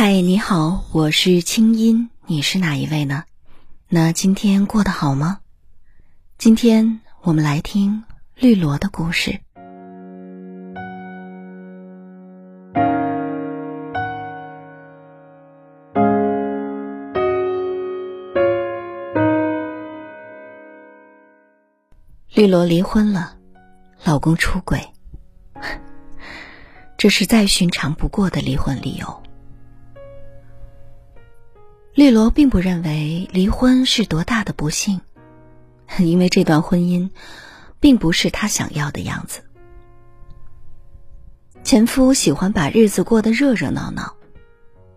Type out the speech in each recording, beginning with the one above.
嗨，你好，我是清音，你是哪一位呢？那今天过得好吗？今天我们来听绿萝的故事。绿萝离婚了，老公出轨，这是再寻常不过的离婚理由。绿萝并不认为离婚是多大的不幸，因为这段婚姻并不是她想要的样子。前夫喜欢把日子过得热热闹闹，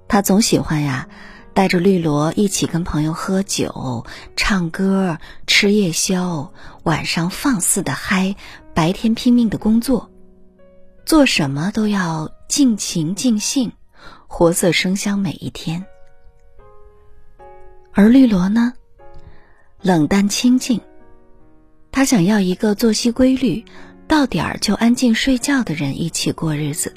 他总喜欢呀，带着绿萝一起跟朋友喝酒、唱歌、吃夜宵，晚上放肆的嗨，白天拼命的工作，做什么都要尽情尽兴，活色生香每一天。而绿萝呢，冷淡清静。他想要一个作息规律、到点儿就安静睡觉的人一起过日子。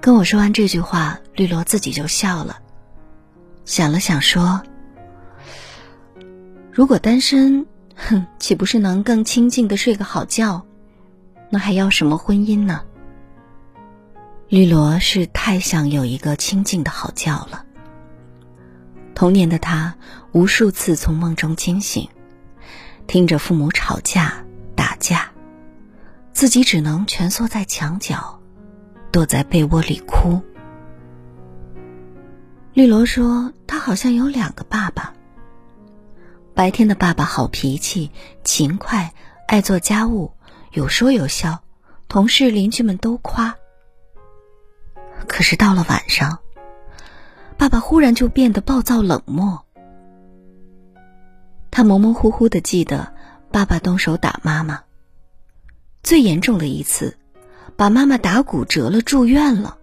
跟我说完这句话，绿萝自己就笑了，想了想说：“如果单身，哼，岂不是能更清静的睡个好觉？那还要什么婚姻呢？”绿萝是太想有一个清静的好觉了。童年的他无数次从梦中惊醒，听着父母吵架打架，自己只能蜷缩在墙角，躲在被窝里哭。绿萝说：“他好像有两个爸爸。白天的爸爸好脾气、勤快、爱做家务，有说有笑，同事邻居们都夸。可是到了晚上。”爸爸忽然就变得暴躁冷漠。他模模糊糊的记得，爸爸动手打妈妈。最严重的一次，把妈妈打骨折了，住院了。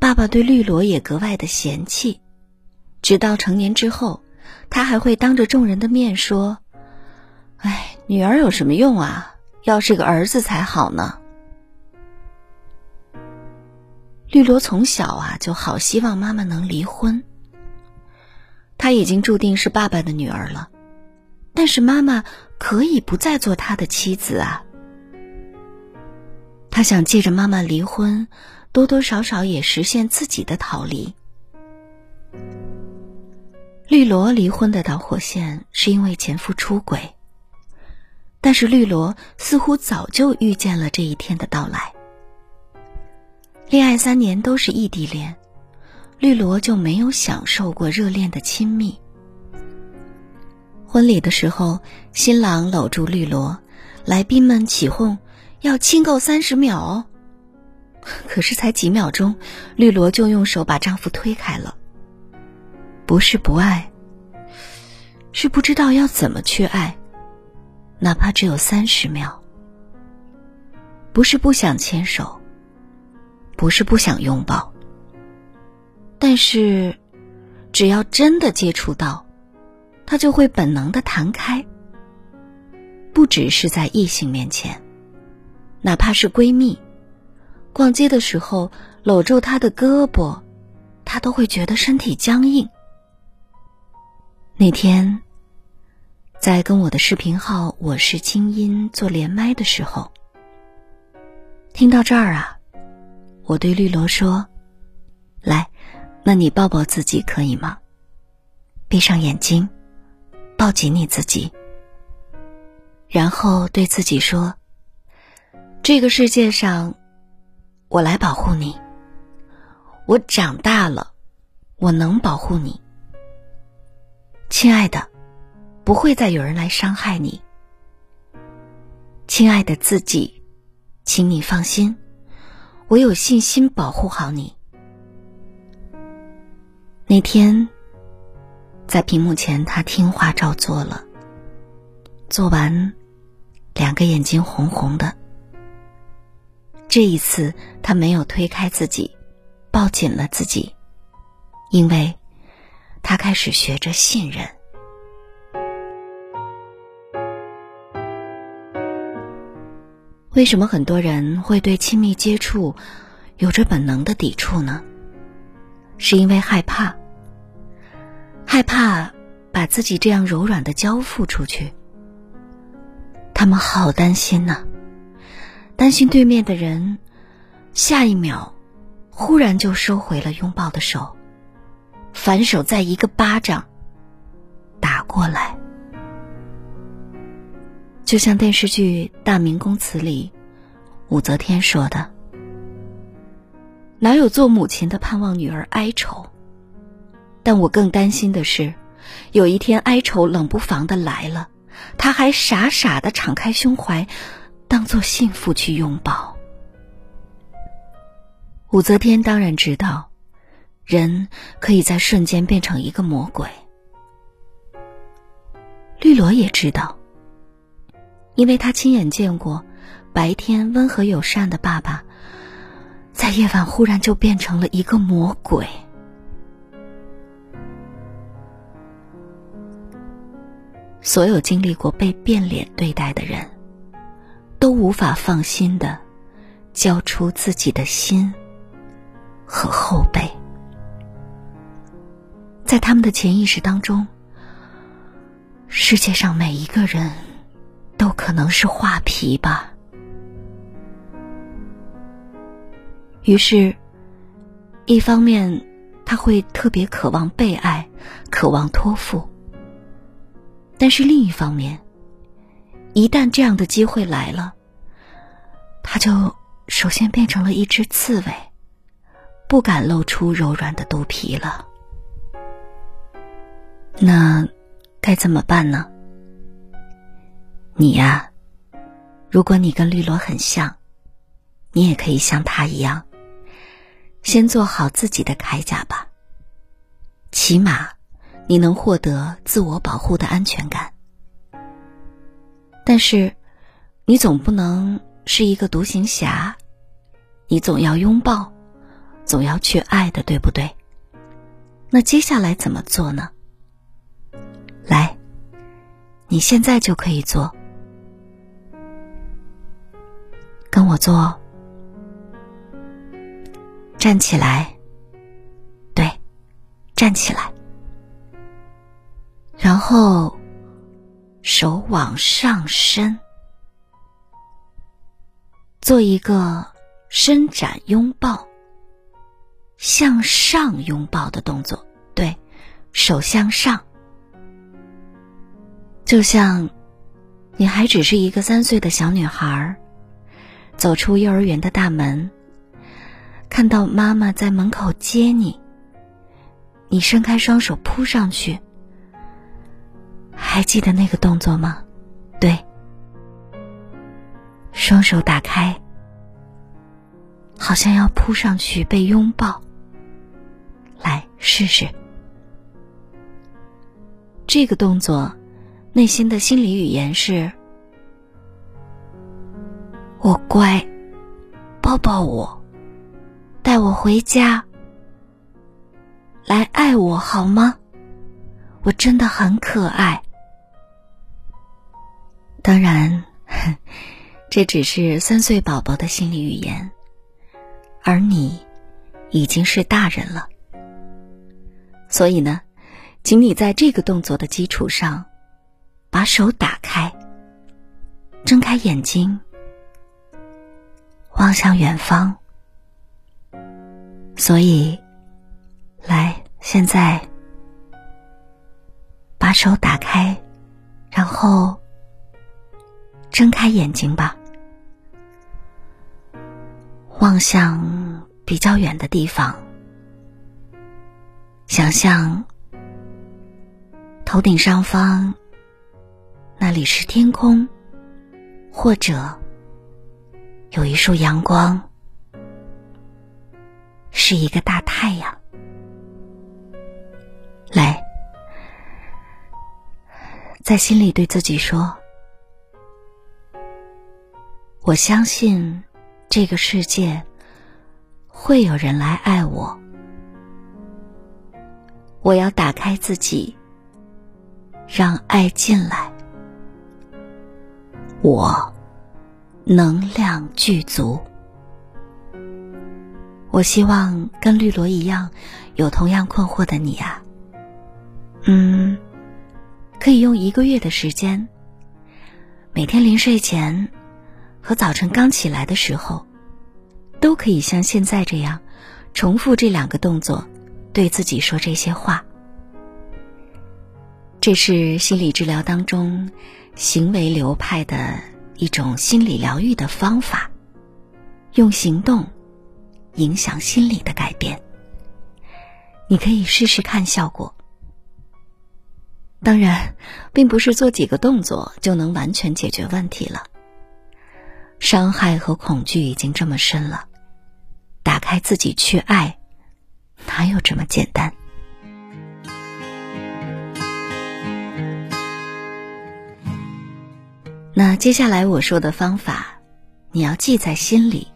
爸爸对绿萝也格外的嫌弃，直到成年之后，他还会当着众人的面说：“哎，女儿有什么用啊？要是个儿子才好呢。”绿萝从小啊就好希望妈妈能离婚。她已经注定是爸爸的女儿了，但是妈妈可以不再做他的妻子啊。他想借着妈妈离婚，多多少少也实现自己的逃离。绿萝离婚的导火线是因为前夫出轨，但是绿萝似乎早就预见了这一天的到来。恋爱三年都是异地恋，绿萝就没有享受过热恋的亲密。婚礼的时候，新郎搂住绿萝，来宾们起哄要亲够三十秒哦。可是才几秒钟，绿萝就用手把丈夫推开了。不是不爱，是不知道要怎么去爱，哪怕只有三十秒。不是不想牵手。不是不想拥抱，但是，只要真的接触到，他就会本能的弹开。不只是在异性面前，哪怕是闺蜜，逛街的时候搂住她的胳膊，她都会觉得身体僵硬。那天，在跟我的视频号“我是清音”做连麦的时候，听到这儿啊。我对绿萝说：“来，那你抱抱自己可以吗？闭上眼睛，抱紧你自己，然后对自己说：这个世界上，我来保护你。我长大了，我能保护你，亲爱的，不会再有人来伤害你。亲爱的自己，请你放心。”我有信心保护好你。那天，在屏幕前，他听话照做了。做完，两个眼睛红红的。这一次，他没有推开自己，抱紧了自己，因为他开始学着信任。为什么很多人会对亲密接触有着本能的抵触呢？是因为害怕，害怕把自己这样柔软的交付出去。他们好担心呐，担心对面的人下一秒忽然就收回了拥抱的手，反手再一个巴掌打过来。就像电视剧《大明宫词》里武则天说的：“哪有做母亲的盼望女儿哀愁？但我更担心的是，有一天哀愁冷不防的来了，她还傻傻的敞开胸怀，当做幸福去拥抱。”武则天当然知道，人可以在瞬间变成一个魔鬼。绿萝也知道。因为他亲眼见过，白天温和友善的爸爸，在夜晚忽然就变成了一个魔鬼。所有经历过被变脸对待的人，都无法放心的交出自己的心和后背，在他们的潜意识当中，世界上每一个人。都可能是画皮吧。于是，一方面他会特别渴望被爱，渴望托付；但是另一方面，一旦这样的机会来了，他就首先变成了一只刺猬，不敢露出柔软的肚皮了。那该怎么办呢？你呀，如果你跟绿萝很像，你也可以像他一样，先做好自己的铠甲吧。起码，你能获得自我保护的安全感。但是，你总不能是一个独行侠，你总要拥抱，总要去爱的，对不对？那接下来怎么做呢？来，你现在就可以做。跟我做，站起来，对，站起来，然后手往上伸，做一个伸展拥抱、向上拥抱的动作，对，手向上，就像你还只是一个三岁的小女孩儿。走出幼儿园的大门，看到妈妈在门口接你，你伸开双手扑上去。还记得那个动作吗？对，双手打开，好像要扑上去被拥抱。来试试这个动作，内心的心理语言是。我乖，抱抱我，带我回家，来爱我好吗？我真的很可爱。当然，这只是三岁宝宝的心理语言，而你已经是大人了。所以呢，请你在这个动作的基础上，把手打开，睁开眼睛。望向远方，所以，来，现在把手打开，然后睁开眼睛吧，望向比较远的地方，想象头顶上方那里是天空，或者。有一束阳光，是一个大太阳。来，在心里对自己说：“我相信这个世界会有人来爱我。我要打开自己，让爱进来。我。”能量具足。我希望跟绿萝一样，有同样困惑的你啊。嗯，可以用一个月的时间，每天临睡前和早晨刚起来的时候，都可以像现在这样，重复这两个动作，对自己说这些话。这是心理治疗当中行为流派的一种心理疗愈的方法，用行动影响心理的改变。你可以试试看效果。当然，并不是做几个动作就能完全解决问题了。伤害和恐惧已经这么深了，打开自己去爱，哪有这么简单？那接下来我说的方法，你要记在心里，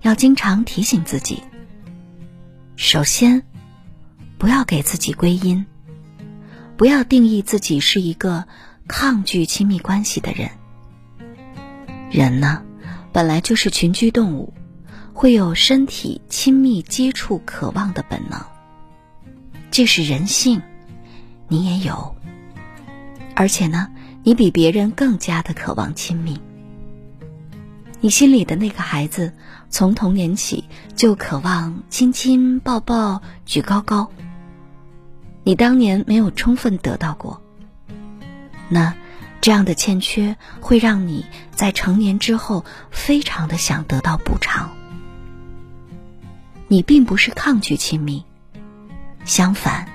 要经常提醒自己。首先，不要给自己归因，不要定义自己是一个抗拒亲密关系的人。人呢，本来就是群居动物，会有身体亲密接触渴望的本能，这是人性，你也有。而且呢。你比别人更加的渴望亲密。你心里的那个孩子，从童年起就渴望亲亲抱抱举高高。你当年没有充分得到过，那这样的欠缺会让你在成年之后非常的想得到补偿。你并不是抗拒亲密，相反，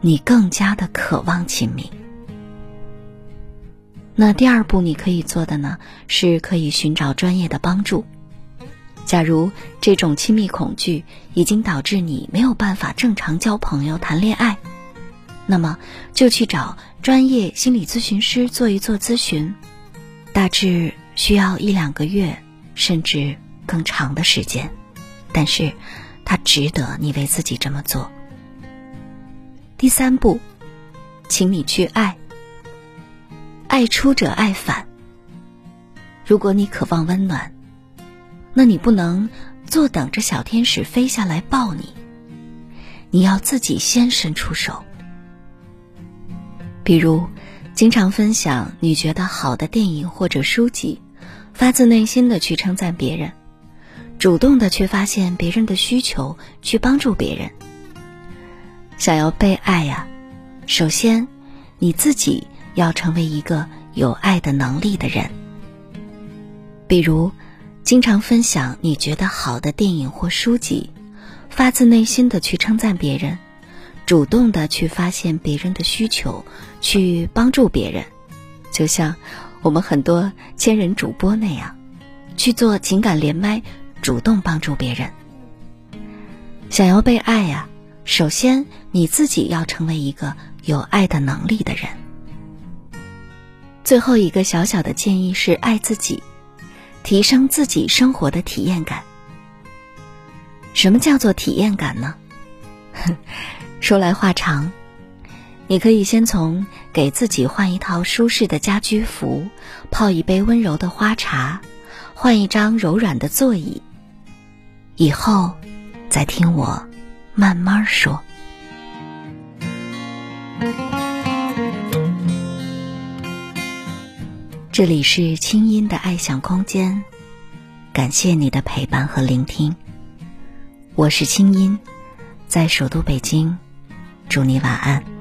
你更加的渴望亲密。那第二步你可以做的呢，是可以寻找专业的帮助。假如这种亲密恐惧已经导致你没有办法正常交朋友、谈恋爱，那么就去找专业心理咨询师做一做咨询，大致需要一两个月，甚至更长的时间，但是它值得你为自己这么做。第三步，请你去爱。爱出者爱返。如果你渴望温暖，那你不能坐等着小天使飞下来抱你，你要自己先伸出手。比如，经常分享你觉得好的电影或者书籍，发自内心的去称赞别人，主动的去发现别人的需求，去帮助别人。想要被爱呀，首先你自己。要成为一个有爱的能力的人，比如，经常分享你觉得好的电影或书籍，发自内心的去称赞别人，主动的去发现别人的需求，去帮助别人，就像我们很多千人主播那样，去做情感连麦，主动帮助别人。想要被爱呀，首先你自己要成为一个有爱的能力的人。最后一个小小的建议是爱自己，提升自己生活的体验感。什么叫做体验感呢？说来话长，你可以先从给自己换一套舒适的家居服，泡一杯温柔的花茶，换一张柔软的座椅，以后再听我慢慢说。这里是清音的爱想空间，感谢你的陪伴和聆听。我是清音，在首都北京，祝你晚安。